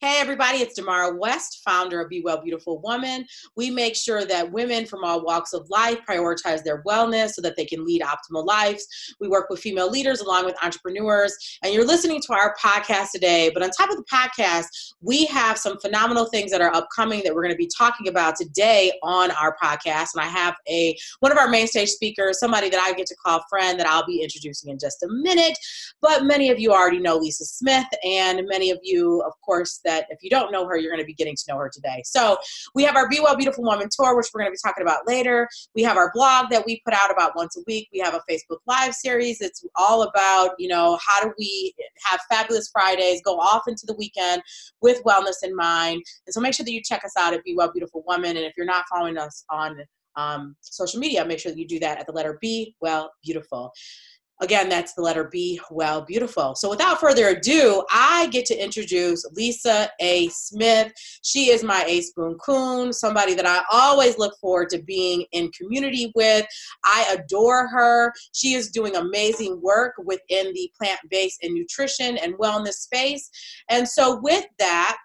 Hey, everybody, it's Demarra West, founder of Be Well Beautiful Woman. We make sure that women from all walks of life prioritize their wellness so that they can lead optimal lives. We work with female leaders along with entrepreneurs, and you're listening to our podcast today. But on top of the podcast, we have some phenomenal things that are upcoming that we're going to be talking about today on our podcast. And I have a one of our main stage speakers, somebody that I get to call friend that I'll be introducing in just a minute. But many of you already know Lisa Smith, and many of you, of course, that if you don't know her, you're going to be getting to know her today. So we have our Be Well Beautiful Woman tour, which we're going to be talking about later. We have our blog that we put out about once a week. We have a Facebook Live series. It's all about, you know, how do we have fabulous Fridays, go off into the weekend with wellness in mind. And so make sure that you check us out at Be Well Beautiful Woman. And if you're not following us on um, social media, make sure that you do that at the letter B, Well Beautiful. Again, that's the letter B, well, beautiful. So without further ado, I get to introduce Lisa A. Smith. She is my A Spoon Coon, somebody that I always look forward to being in community with. I adore her. She is doing amazing work within the plant based and nutrition and wellness space. And so, with that,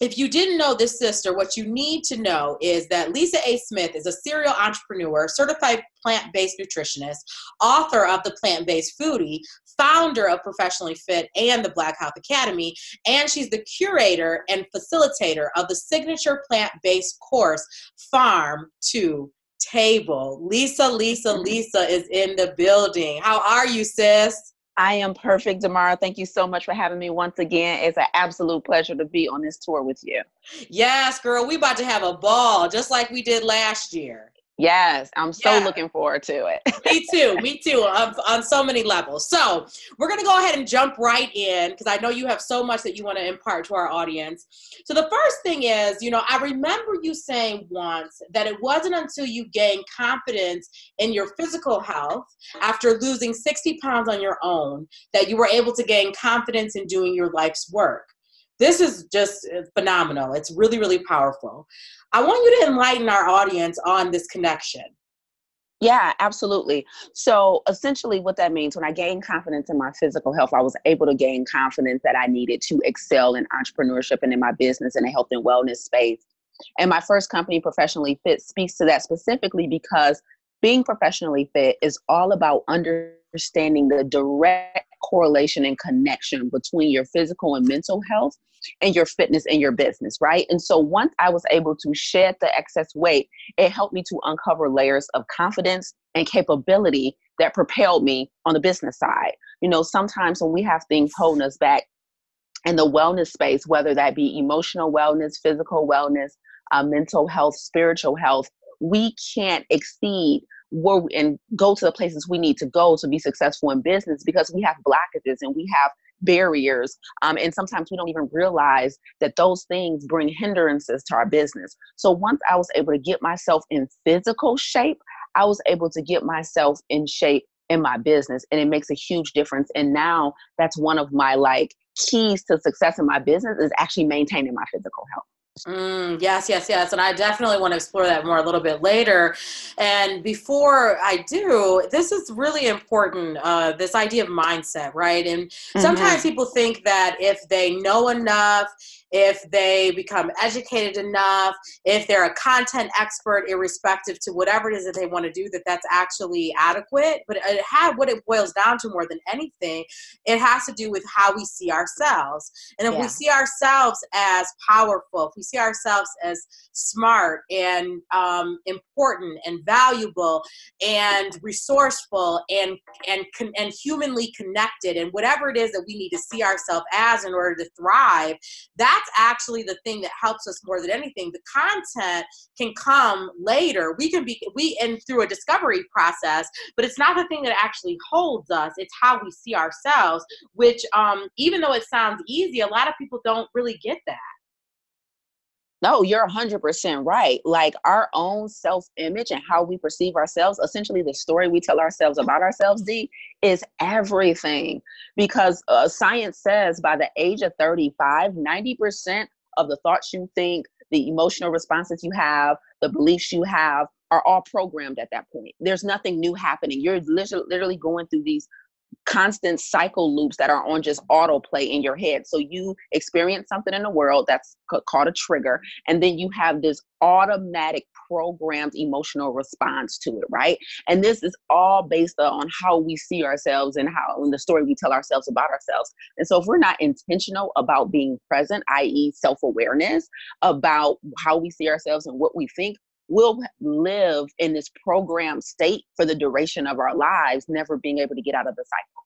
if you didn't know this sister, what you need to know is that Lisa A. Smith is a serial entrepreneur, certified plant based nutritionist, author of The Plant Based Foodie, founder of Professionally Fit and the Black Health Academy, and she's the curator and facilitator of the signature plant based course, P.H.A.R.M. to Table. Lisa, Lisa, mm-hmm. Lisa is in the building. How are you, sis? I am perfect, Demarra. Thank you so much for having me once again. It's an absolute pleasure to be on this tour with you. Yes, girl. We about to have a ball just like we did last year. Yes, I'm so yeah. looking forward to it. me too. Me too. On, on so many levels. So we're gonna go ahead and jump right in because I know you have so much that you want to impart to our audience. So the first thing is, you know, I remember you saying once that it wasn't until you gained confidence in your physical health after losing 60 pounds on your own that you were able to gain confidence in doing your life's work. This is just uh, phenomenal. It's really, really powerful. I want you to enlighten our audience on this connection. Yeah, absolutely. So essentially, what that means when I gained confidence in my physical health, I was able to gain confidence that I needed to excel in entrepreneurship and in my business in the health and wellness space. And my first company, Professionally Fit, speaks to that specifically because being professionally fit is all about understanding the direct correlation and connection between your physical and mental health and your fitness and your business, right? And so once I was able to shed the excess weight, it helped me to uncover layers of confidence and capability that propelled me on the business side. You know, sometimes when we have things holding us back in the wellness space, whether that be emotional wellness, physical wellness, uh, mental health, spiritual health, we can't exceed where and go to the places we need to go to be successful in business because we have blockages and we have barriers um, and sometimes we don't even realize that those things bring hindrances to our business. So once i was able to get myself in physical shape i was able to get myself in shape in my business and it makes a huge difference. And now that's one of my like keys to success in my business is actually maintaining my physical health Mm, yes, yes, yes. And I definitely want to explore that more a little bit later. And before I do, this is really important uh, this idea of mindset, right? And mm-hmm. sometimes people think that if they know enough, if they become educated enough, if they're a content expert, irrespective to whatever it is that they want to do, that that's actually adequate. But it had what it boils down to more than anything, it has to do with how we see ourselves. And if yeah. we see ourselves as powerful, if we see ourselves as smart and um, important and valuable and resourceful and and and humanly connected and whatever it is that we need to see ourselves as in order to thrive, that's that's actually the thing that helps us more than anything. The content can come later. We can be we and through a discovery process, but it's not the thing that actually holds us. It's how we see ourselves, which um, even though it sounds easy, a lot of people don't really get that. No, you're 100% right. Like our own self image and how we perceive ourselves, essentially, the story we tell ourselves about ourselves, D, is everything. Because uh, science says by the age of 35, 90% of the thoughts you think, the emotional responses you have, the beliefs you have are all programmed at that point. There's nothing new happening. You're literally going through these constant cycle loops that are on just autoplay in your head. So you experience something in the world that's called a trigger, and then you have this automatic programmed emotional response to it, right? And this is all based on how we see ourselves and how in the story we tell ourselves about ourselves. And so if we're not intentional about being present, i.e., self awareness about how we see ourselves and what we think, we'll live in this programmed state for the duration of our lives, never being able to get out of the cycle.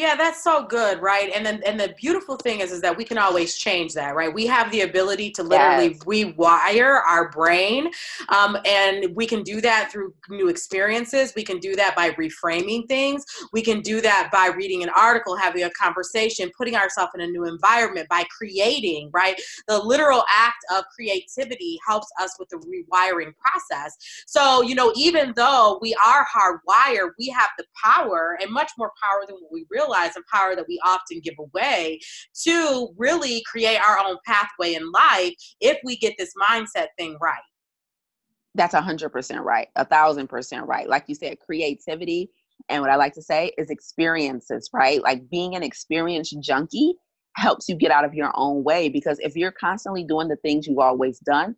Yeah, that's so good, right? And then and the beautiful thing is is that we can always change that, right? We have the ability to literally yes. rewire our brain, um, and we can do that through new experiences. We can do that by reframing things. We can do that by reading an article, having a conversation, putting ourselves in a new environment, by creating, right? The literal act of creativity helps us with the rewiring process. So, you know, even though we are hardwired, we have the power and much more power than what we realize realize and power that we often give away to really create our own pathway in life if we get this mindset thing right. That's a hundred percent right. A thousand percent right. Like you said, creativity and what I like to say is experiences, right? Like being an experience junkie helps you get out of your own way because if you're constantly doing the things you've always done,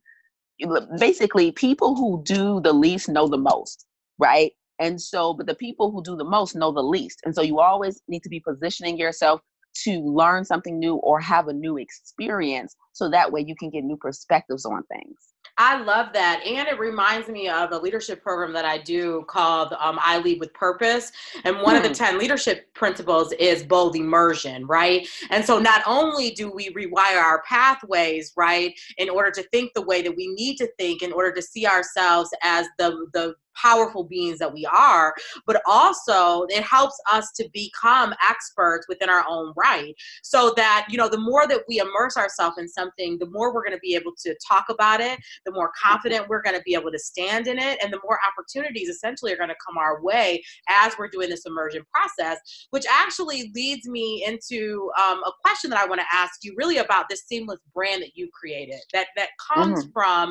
basically people who do the least know the most, right? And so, but the people who do the most know the least. And so you always need to be positioning yourself to learn something new or have a new experience so that way you can get new perspectives on things. I love that. And it reminds me of a leadership program that I do called um, I Lead with Purpose. And one of the hmm. 10 leadership principles is bold immersion, right? And so not only do we rewire our pathways, right, in order to think the way that we need to think, in order to see ourselves as the, the powerful beings that we are, but also it helps us to become experts within our own right. So that, you know, the more that we immerse ourselves in something, the more we're going to be able to talk about it, the more confident we're going to be able to stand in it, and the more opportunities essentially are going to come our way as we're doing this immersion process, which actually leads me into um, a question that I want to ask you really about this seamless brand that you created that, that comes mm-hmm. from,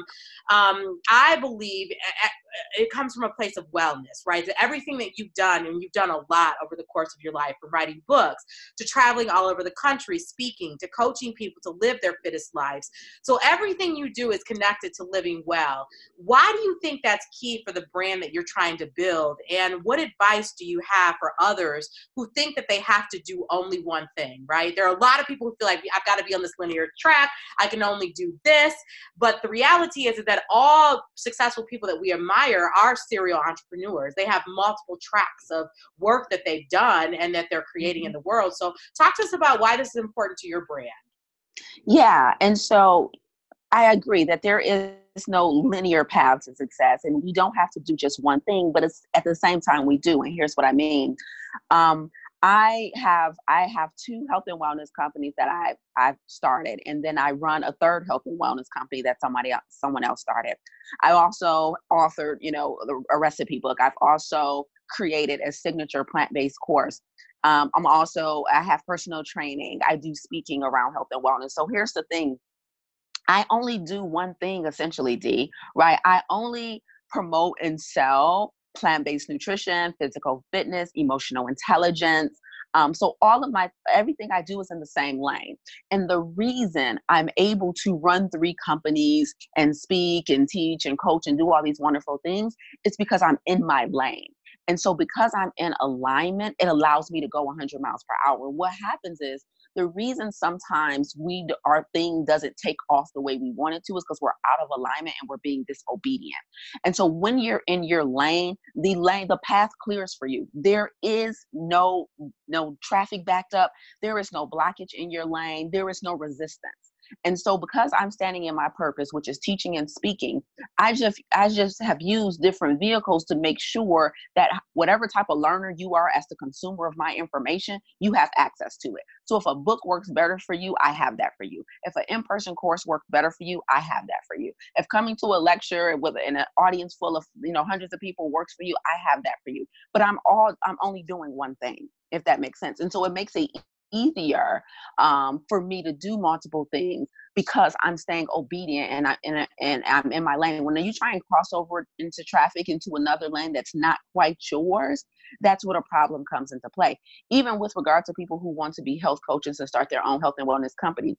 um, I believe, it comes from a place of wellness, right? To everything that you've done, and you've done a lot over the course of your life, from writing books to traveling all over the country, speaking to coaching people to live their fittest lives. So everything you do is connected to living well. Why do you think that's key for the brand that you're trying to build? And what advice do you have for others who think that they have to do only one thing, right? There are a lot of people who feel like I've got to be on this linear track. I can only do this. But the reality is that all successful people that we admire are serial entrepreneurs. They have multiple tracks of work that they've done and that they're creating in mm-hmm. the world. So, talk to us about why this is important to your brand. Yeah. And so I agree that there is no linear path to success and we don't have to do just one thing, but it's at the same time we do. And here's what I mean. Um, I have I have two health and wellness companies that I I've started, and then I run a third health and wellness company that somebody else, someone else started. I also authored, you know, a recipe book. I've also created a signature plant-based course. Um, I'm also I have personal training. I do speaking around health and wellness. So here's the thing: I only do one thing essentially, D. Right? I only promote and sell plant based nutrition, physical fitness, emotional intelligence. Um, so all of my everything I do is in the same lane. And the reason I'm able to run three companies and speak and teach and coach and do all these wonderful things is because I'm in my lane. And so because I'm in alignment, it allows me to go 100 miles per hour. What happens is the reason sometimes we our thing doesn't take off the way we want it to is because we're out of alignment and we're being disobedient. And so when you're in your lane the lane the path clears for you. There is no no traffic backed up. There is no blockage in your lane. There is no resistance and so because I'm standing in my purpose, which is teaching and speaking, I just I just have used different vehicles to make sure that whatever type of learner you are as the consumer of my information, you have access to it. So if a book works better for you, I have that for you. If an in-person course works better for you, I have that for you. If coming to a lecture with an audience full of you know hundreds of people works for you, I have that for you. But I'm all I'm only doing one thing, if that makes sense. And so it makes it easier um, for me to do multiple things because I'm staying obedient and I and, and I'm in my lane. When you try and cross over into traffic into another lane that's not quite yours, that's what a problem comes into play. Even with regard to people who want to be health coaches and start their own health and wellness company.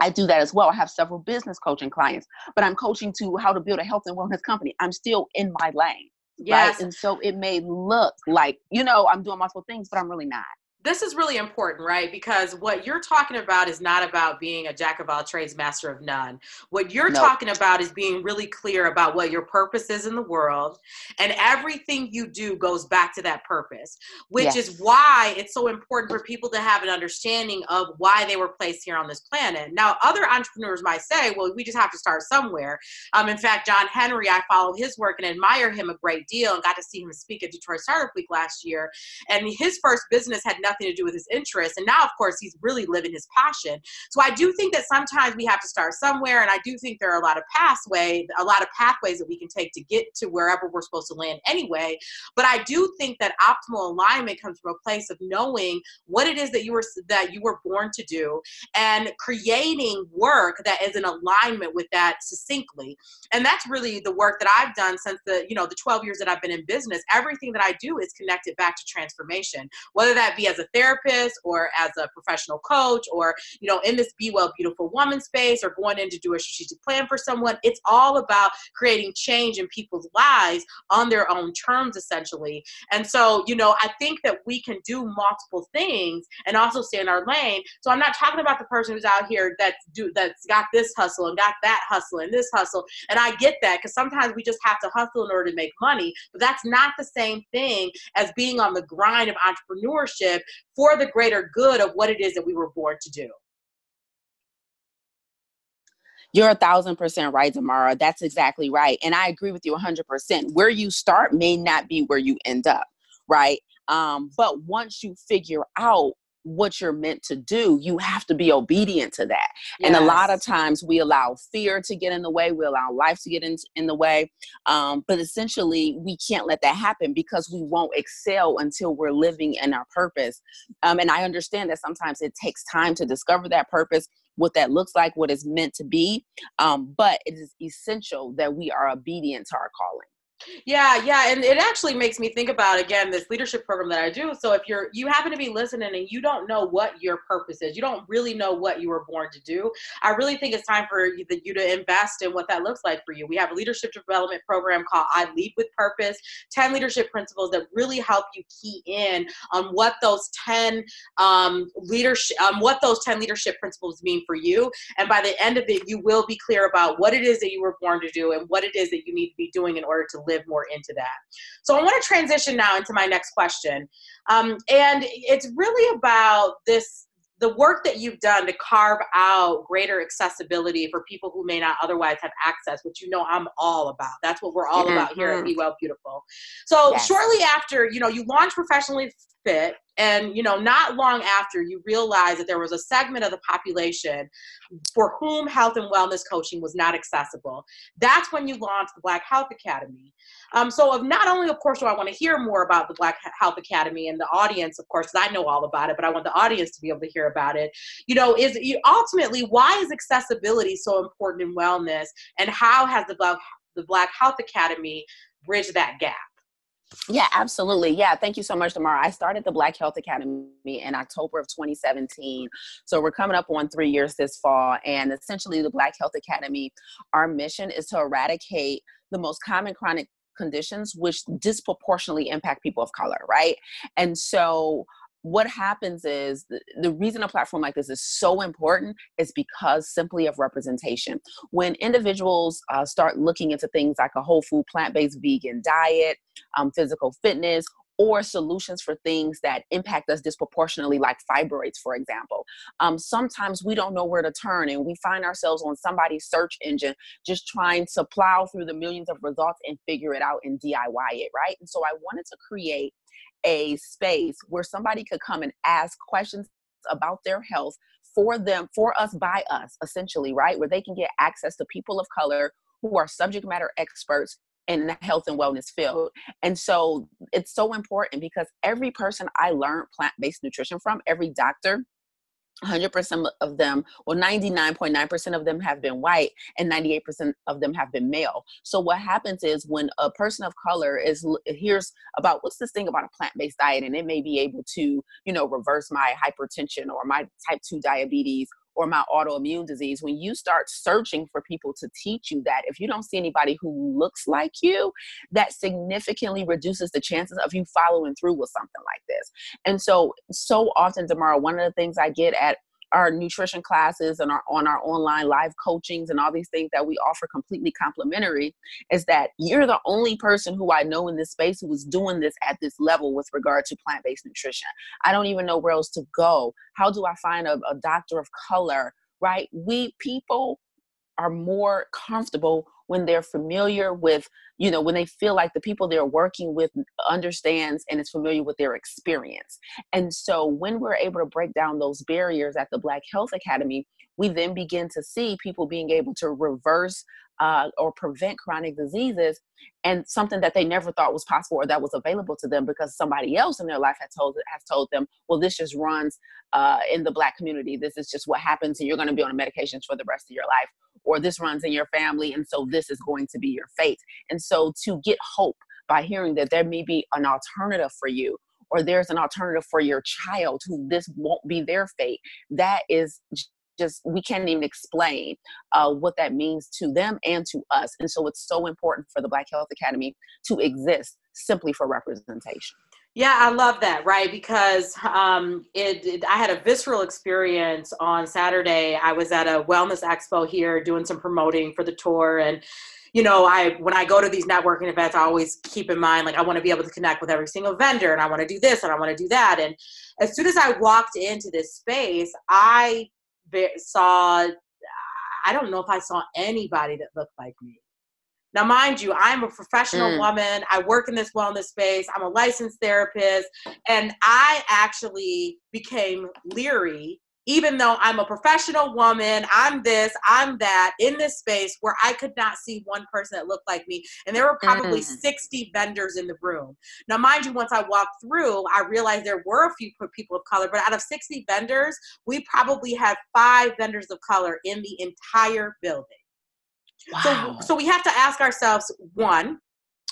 I do that as well. I have several business coaching clients, but I'm coaching to how to build a health and wellness company. I'm still in my lane. Yes. Right? And so it may look like, you know, I'm doing multiple things, but I'm really not this is really important, right? Because what you're talking about is not about being a jack of all trades, master of none. What you're talking about is being really clear about what your purpose is in the world, and everything you do goes back to that purpose, which yes. is why it's so important for people to have an understanding of why they were placed here on this planet. Now, other entrepreneurs might say, well, we just have to start somewhere. Um, in fact, John Henry, I follow his work and admire him a great deal and got to see him speak at Detroit Startup Week last year. And his first business had nothing nothing to do with his interest. And now, of course, he's really living his passion. So I do think that sometimes we have to start somewhere. And I do think there are a lot of pathways, a lot of pathways that we can take to get to wherever we're supposed to land anyway. But I do think that optimal alignment comes from a place of knowing what it is that you were that you were born to do and creating work that is in alignment with that succinctly. And that's really the work that I've done since the, you know, the 12 years that I've been in business. Everything that I do is connected back to transformation, whether that be as a therapist or as a professional coach or you know in this be well beautiful woman space or going in to do a strategic plan for someone it's all about creating change in people's lives on their own terms essentially. And so you know i think that we can do multiple things and also stay in our lane. So i'm not talking about the person who's out here that's do that's got this hustle and got that hustle and this hustle. And i get that because sometimes we just have to hustle in order to make money. But that's not the same thing as being on the grind of entrepreneurship for the greater good of what it is that we were born to do. You're a thousand percent right, Demarra. That's exactly right. And I agree with you 100%. Where you start may not be where you end up, right? Um, but once you figure out what you're meant to do, you have to be obedient to that. Yes. And a lot of times we allow fear to get in the way, we allow life to get in, in the way. Um, but essentially, we can't let that happen because we won't excel until we're living in our purpose. Um, and I understand that sometimes it takes time to discover that purpose, what that looks like, what is meant to be. Um, but it is essential that we are obedient to our calling. Yeah, yeah, and it actually makes me think about again this leadership program that I do. So if you're you happen to be listening and you don't know what your purpose is, you don't really know what you were born to do. I really think it's time for you, you to invest in what that looks like for you. We have a leadership development program called I Lead with Purpose. Ten leadership principles that really help you key in on what those ten um, leadership um, what those ten leadership principles mean for you. And by the end of it, you will be clear about what it is that you were born to do and what it is that you need to be doing in order to live live more into that. So I want to transition now into my next question. Um, and it's really about this the work that you've done to carve out greater accessibility for people who may not otherwise have access, which you know I'm all about. That's what we're all mm-hmm. about here at mm-hmm. Be Well Beautiful. So yes. shortly after, you know, you launched Professionally fit. And you know not long after you realized that there was a segment of the population for whom health and wellness coaching was not accessible. That's when you launched the black health academy. Um, so of not only of course do i want to hear more about the black health academy and the audience of course i know all about it but i want the audience to be able to hear about it. You know is ultimately why is accessibility so important in wellness and how has the black the black health academy bridged that gap yeah, absolutely. Yeah, thank you so much, Demarra. I started the Black Health Academy in October of 2017. So we're coming up on three years this fall. And essentially, the Black Health Academy, our mission is to eradicate the most common chronic conditions which disproportionately impact people of color, right? And so what happens is the, the, reason a platform like this is so important is because simply of representation. When individuals uh, start looking into things like a whole food, plant based vegan diet, um, physical fitness, or solutions for things that impact us disproportionately, like fibroids, for example. Um, sometimes we don't know where to turn and we find ourselves on somebody's search engine just trying to plow through the millions of results and figure it out and DIY it, right? And so I wanted to create a space where somebody could come and ask questions about their health for them, for us, by us, essentially, right? Where they can get access to people of color who are subject matter experts in the health and wellness field. And so it's so important because every person I learned plant based nutrition from, every doctor, 100% of them, well, 99.9% of them have been white and 98% of them have been male. So, what happens is when a person of color is hears about what's this thing about a plant based diet, and it may be able to, you know, reverse my hypertension or my type 2 diabetes or my autoimmune disease, when you start searching for people to teach you that, if you don't see anybody who looks like you, that significantly reduces the chances of you following through with something like this. And so, so often, Demarra, one of the things I get at our nutrition classes and our on our online live coachings and all these things that we offer completely complimentary is that you're the only person who I know in this space who is doing this at this level with regard to plant-based nutrition. I don't even know where else to go. How do I find a, a doctor of color? Right? We people are more comfortable when they're familiar with you know when they feel like the people they're working with understands and is familiar with their experience. And so when we're able to break down those barriers at the black health academy we then begin to see people being able to reverse uh, or prevent chronic diseases and something that they never thought was possible or that was available to them because somebody else in their life had told has told them well this just runs uh, in the black community. This is just what happens and you're going to be on medications for the rest of your life or this runs in your family and so this is going to be your fate. And so to get hope by hearing that there may be an alternative for you or there's an alternative for your child who this won't be their fate that is just we can't even explain uh, what that means to them and to us. And so it's so important for the black health academy to exist simply for representation yeah, I love that, right? Because um, it, it, I had a visceral experience on Saturday. I was at a wellness expo here doing some promoting for the tour, and you know, I when I go to these networking events, I always keep in mind like I want to be able to connect with every single vendor, and I want to do this and I want to do that. And as soon as I walked into this space, I saw I don't know if I saw anybody that looked like me. Now, mind you, I'm a professional mm. woman. I work in this wellness space. I'm a licensed therapist. And I actually became leery, even though I'm a professional woman, I'm this, I'm that, in this space where I could not see one person that looked like me. And there were probably mm. 60 vendors in the room. Now, mind you, once I walked through, I realized there were a few people of color, but out of 60 vendors, we probably had five vendors of color in the entire building. Wow. So, so we have to ask ourselves one,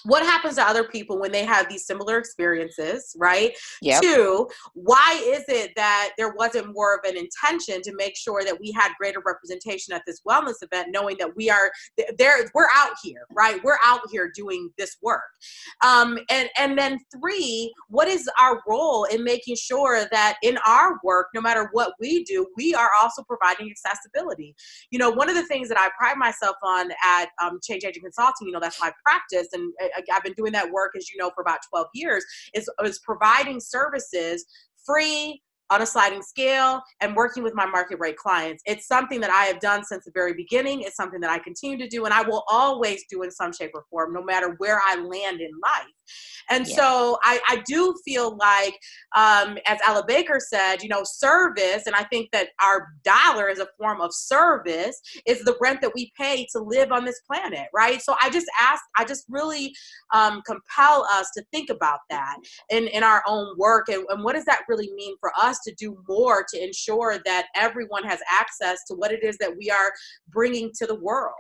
what happens to other people when they have these similar experiences, right? Yep. Two, why is it that there wasn't more of an intention to make sure that we had greater representation at this wellness event, knowing that we are there, we're out here, right? We're out here doing this work. Um, and and then three, what is our role in making sure that in our work, no matter what we do, we are also providing accessibility. You know, one of the things that I pride myself on at um, Change Agent Consulting, you know, that's my practice, and I've been doing that work, as you know, for about 12 years, is, is providing services free on a sliding scale and working with my market rate clients. It's something that I have done since the very beginning. It's something that I continue to do and I will always do in some shape or form, no matter where I land in life. And yeah. so I, I do feel like, um, as Ella Baker said, you know, service, and I think that our dollar is a form of service, is the rent that we pay to live on this planet, right? So I just ask, I just really um, compel us to think about that in, in our own work. And, and what does that really mean for us to do more to ensure that everyone has access to what it is that we are bringing to the world?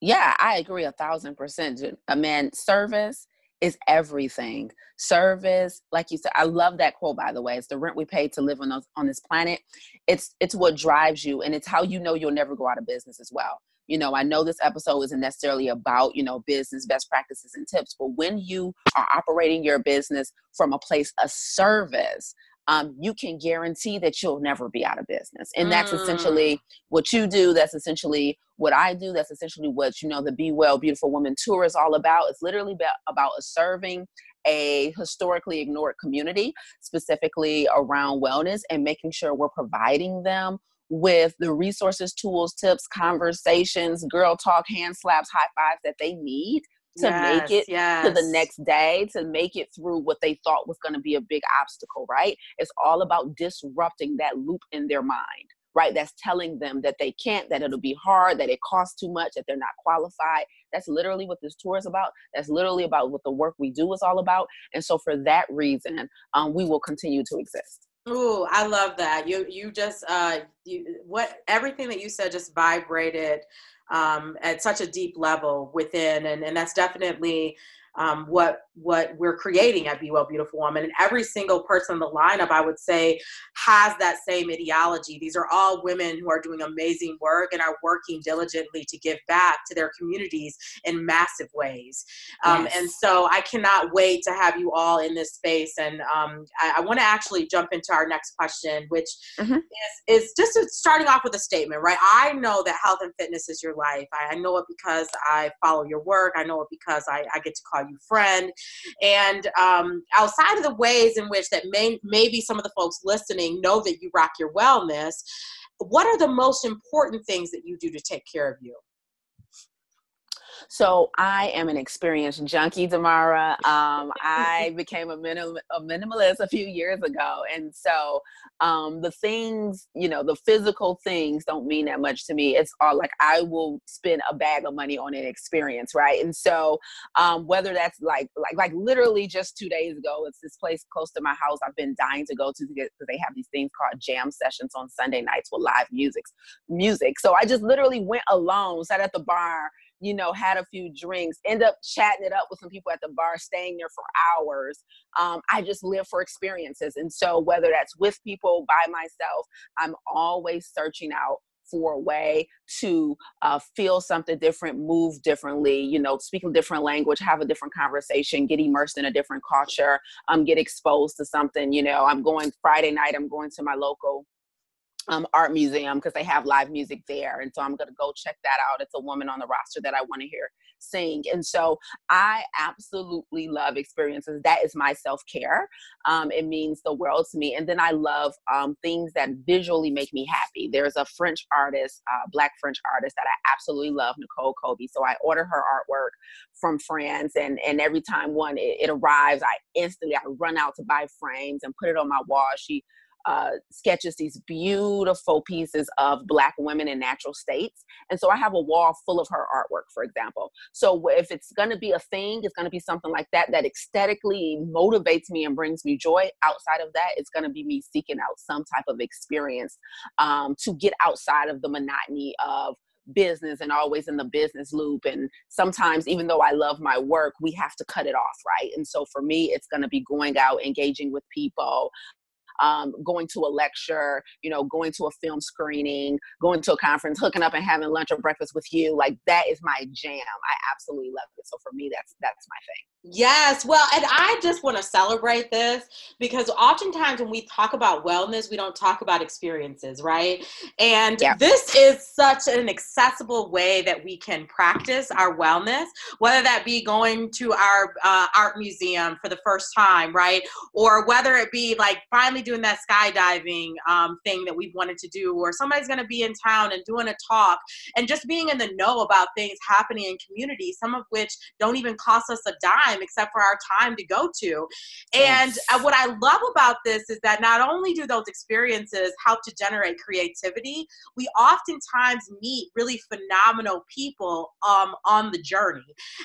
Yeah, I agree a thousand percent. A man service is everything. Service, like you said, I love that quote by the way. It's the rent we pay to live on those, on this planet. It's it's what drives you and it's how you know you'll never go out of business as well. You know, I know this episode isn't necessarily about, you know, business best practices and tips, but when you are operating your business from a place of service, um, you can guarantee that you'll never be out of business. And that's mm. essentially what you do. That's essentially what I do. That's essentially what, you know, the Be Well Beautiful Woman Tour is all about. It's literally about serving a historically ignored community, specifically around wellness, and making sure we're providing them with the resources, tools, tips, conversations, girl talk, hand slaps, high fives that they need to yes, make it yes. to the next day, to make it through what they thought was going to be a big obstacle, right? It's all about disrupting that loop in their mind right? That's telling them that they can't, that it'll be hard, that it costs too much, that they're not qualified. That's literally what this tour is about. That's literally about what the work we do is all about. And so, for that reason, um, we will continue to exist. Ooh, I love that. You you just uh you what everything that you said just vibrated um at such a deep level within and and that's definitely um, what what we're creating at Be Well Beautiful Woman. And every single person in the lineup, I would say, has that same ideology. These are all women who are doing amazing work and are working diligently to give back to their communities in massive ways. Um, yes. And so I cannot wait to have you all in this space. And um, I, I want to actually jump into our next question, which mm-hmm. is, is just starting off with a statement, right? I know that health and fitness is your life. I, I know it because I follow your work. I know it because I, I get to call friend. And um, outside of the ways in which that may, maybe some of the folks listening know that you rock your wellness, what are the most important things that you do to take care of you? So I am an experienced junkie, Demarra. Um, I became a, minim- a, minimalist a few years ago. And so um, the things, you know, the physical things don't mean that much to me. It's all like I will spend a bag of money on an experience, right? And so um, whether that's like, like, like literally just two days ago, it's this place close to my house I've been dying to go to because they have these things called jam sessions on Sunday nights with live music. Music. So I just literally went alone, sat at the bar you know, had a few drinks, end up chatting it up with some people at the bar, staying there for hours. Um, I just live for experiences. And so, whether that's with people, by myself, I'm always searching out for a way to uh, feel something different, move differently, you know, speak a different language, have a different conversation, get immersed in a different culture, um, get exposed to something. You know, I'm going Friday night, I'm going to my local um, art museum because they have live music there. And so I'm going to go check that out. It's a woman on the roster that I want to hear sing. And so I absolutely love experiences. That is my self care. Um, it means the world to me. And then I love um, things that visually make me happy. There's a French artist, uh, Black French artist that I absolutely love, Nicole Kobe. So I order her artwork from France. And, and every time one it, it arrives, I instantly I run out to buy frames and put it on my wall. She uh, sketches these beautiful pieces of black women in natural states. And so i have a wall full of her artwork for example. So if it's going to be a thing it's going to be something like that that aesthetically motivates me and brings me joy. Outside of that it's going to be me seeking out some type of experience um, to get outside of the monotony of business and always in the business loop. And sometimes even though i love my work we have to cut it off right? And so for me it's going to be going out engaging with people um, going to a lecture, you know, going to a film screening, going to a conference, hooking up and having lunch or breakfast with you. Like that is my jam. I absolutely love it. So for me, that's that's my thing. Yes, well, and I just want to celebrate this because oftentimes when we talk about wellness, we don't talk about experiences, right? And yeah. this is such an accessible way that we can practice our wellness, whether that be going to our uh, art museum for the first time, right? Or whether it be like finally doing that skydiving um, thing that we've wanted to do, or somebody's going to be in town and doing a talk, and just being in the know about things happening in community, some of which don't even cost us a dime except for our time to go to. And yes. What I love about this is that not only do those experiences help to generate creativity, we oftentimes meet really phenomenal people um, on the journey.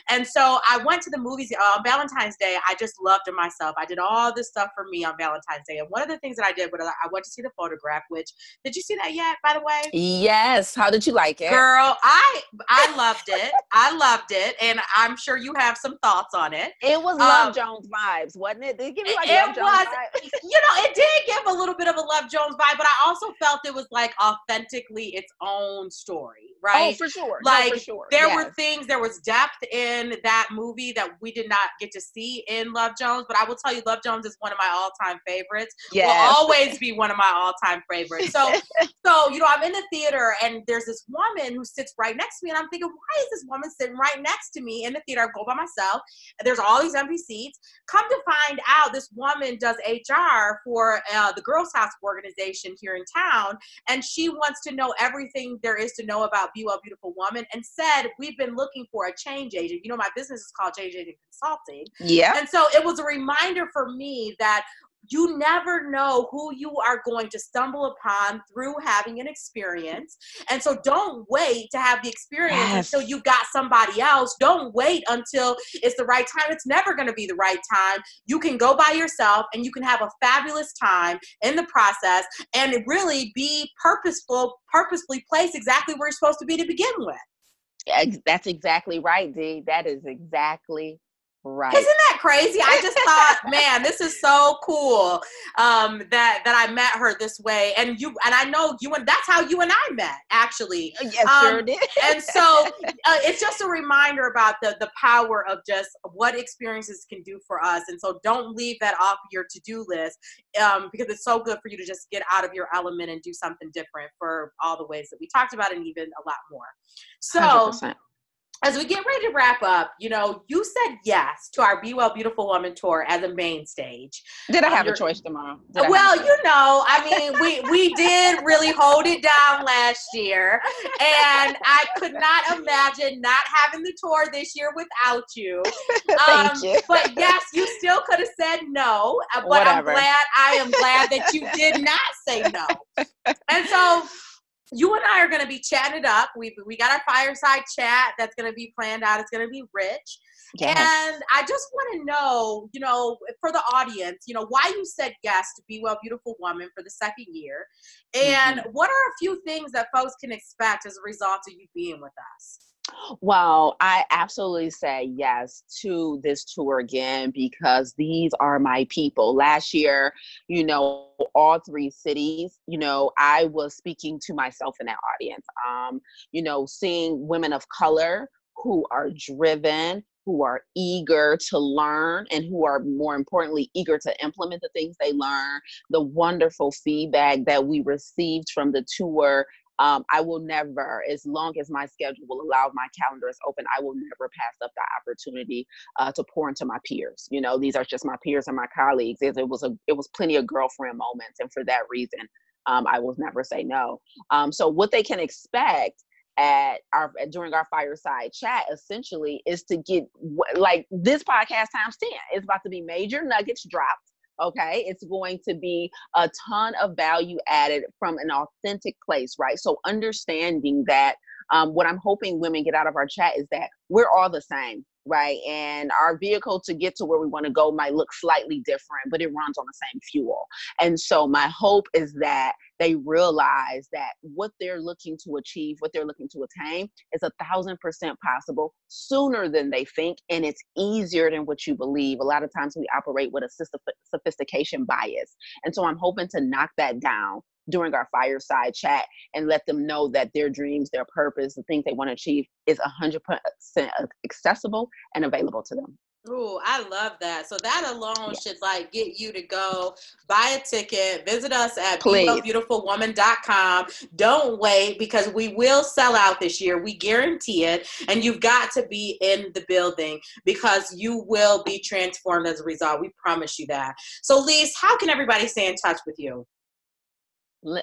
And so I went to the movies uh, on Valentine's Day. I just loved it myself. I did all this stuff for me on Valentine's Day. And one of the things that I did was I went to see the photograph, which did you see that yet, by the way? Yes. How did you like it? Girl, I I loved it. I loved it. And I'm sure you have some thoughts on it. It was Love um, Jones vibes, wasn't it? Did it give you like it Love was, Jones You know, it did give a little bit of a Love Jones vibe, but I also felt it was like authentically its own story, right? Oh, for sure. Like no, for sure. there yes. were things, there was depth in that movie that we did not get to see in Love Jones. But I will tell you, Love Jones is one of my all-time favorites. Yes. Will always be one of my all-time favorites. So, so you know, I'm in the theater and there's this woman who sits right next to me, and I'm thinking, why is this woman sitting right next to me in the theater? I go by myself. And there's all these empty seats. Come to find out, this woman does HR for uh, the Girls House organization here in town, and she wants to know everything there is to know about Be Well Beautiful Woman, and said we've been looking for a change agent. You know, my business is called Change Agent Consulting. Yeah. And so it was a reminder for me that you never know who you are going to stumble upon through having an experience. And so don't wait to have the experience yes. until you got somebody else. Don't wait until it's the right time. It's never going to be the right time. You can go by yourself and you can have a fabulous time in the process and really be purposeful, purposefully placed exactly where you're supposed to be to begin with. That's exactly right, Dee. That is exactly Right. Isn't that crazy? I just thought, man, this is so cool um, that that I met her this way, and you and I know you and that's how you and I met actually. Uh, yes, um, sure did. and so uh, it's just a reminder about the the power of just what experiences can do for us, and so don't leave that off your to do list um, because it's so good for you to just get out of your element and do something different for all the ways that we talked about, and even a lot more. So. 100% as we get ready to wrap up, you know, you said yes to our Be Well Beautiful Woman tour as a main stage. Did I um, have um, a choice Demarra? well, you know, I mean, we we did really hold it down last year, and I could not imagine not having the tour this year without you. Um, Thank you. But yes, you still could have said no. Uh, but Whatever. I'm glad. I am glad that you did not say no. And so you and I are going to be chatting it up. We we got our fireside chat that's going to be planned out. It's going to be rich. Yes. And I just want to know, you know, for the audience, you know, why you said yes to Be Well Beautiful Woman for the second year. And mm-hmm. what are a few things that folks can expect as a result of you being with us? Well, I absolutely say yes to this tour again because these are my people. Last year, you know, all three cities, you know, I was speaking to myself in that audience. Um, you know, seeing women of color who are driven, who are eager to learn and who are more importantly eager to implement the things they learn the wonderful feedback that we received from the tour um, I will never, as long as my schedule will allow, my calendar is open, I will never pass up the opportunity uh, to pour into my peers. You know, these are just my peers and my colleagues. It, it was a, it was plenty of girlfriend moments, and for that reason, um, I will never say no. Um, so what they can expect at our during our fireside chat essentially is to get like this podcast times 10 it's about to be major nuggets dropped okay? It's going to be a ton of value added from an authentic place right? So understanding that um, what i'm hoping women get out of our chat is that we're all the same right? And our vehicle to get to where we want to go might look slightly different, but it runs on the same fuel. And so my hope is that they realize that what they're looking to achieve, what they're looking to attain, is a thousand percent possible sooner than they think. And it's easier than what you believe. A lot of times we operate with a sophistication bias. And so I'm hoping to knock that down during our fireside chat and let them know that their dreams, their purpose, the things they want to achieve is 100% accessible and available to them. Ooh, I love that. So that alone yes. should like get you to go buy a ticket, visit us at beautifulwoman.com. Don't wait because we will sell out this year. We guarantee it. And you've got to be in the building because you will be transformed as a result. We promise you that. So Lise, how can everybody stay in touch with you?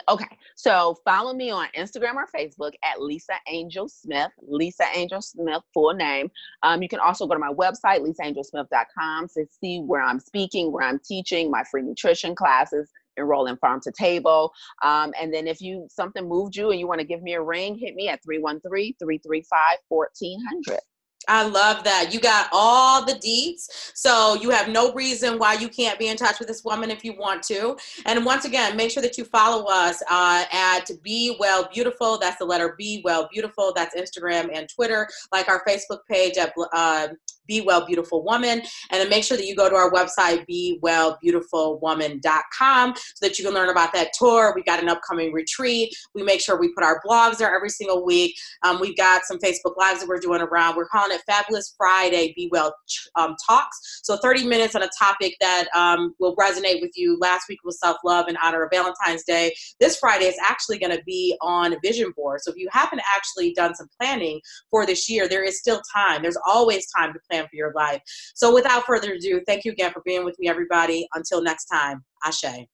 Okay, so follow me on Instagram or Facebook at Lisa Angel Smith, Lisa Angel Smith, full name. Um, you can also go to my website, lisaangelsmith.com, to see where I'm speaking, where I'm teaching, my free nutrition classes, enroll in P.H.A.R.M. to Table. Um, and then if you something moved you and you want to give me a ring, hit me at 313 335 1400. I love that. You got all the deets. So you have no reason why you can't be in touch with this woman if you want to. And once again, make sure that you follow us uh, at Be Well Beautiful. That's the letter B Well Beautiful. That's Instagram and Twitter. Like our Facebook page at uh, Be Well Beautiful Woman. And then make sure that you go to our website, BeWellBeautifulWoman.com, so that you can learn about that tour. We've got an upcoming retreat. We make sure we put our blogs there every single week. Um, we've got some Facebook Lives that we're doing around. We're calling it Fabulous Friday Be Well um, Talks. So 30 minutes on a topic that um, will resonate with you. Last week was self love in honor of Valentine's Day. This Friday is actually going to be on vision board. So if you haven't actually done some planning for this year, there is still time. There's always time to plan for your life. So without further ado, thank you again for being with me, everybody. Until next time, Ashe.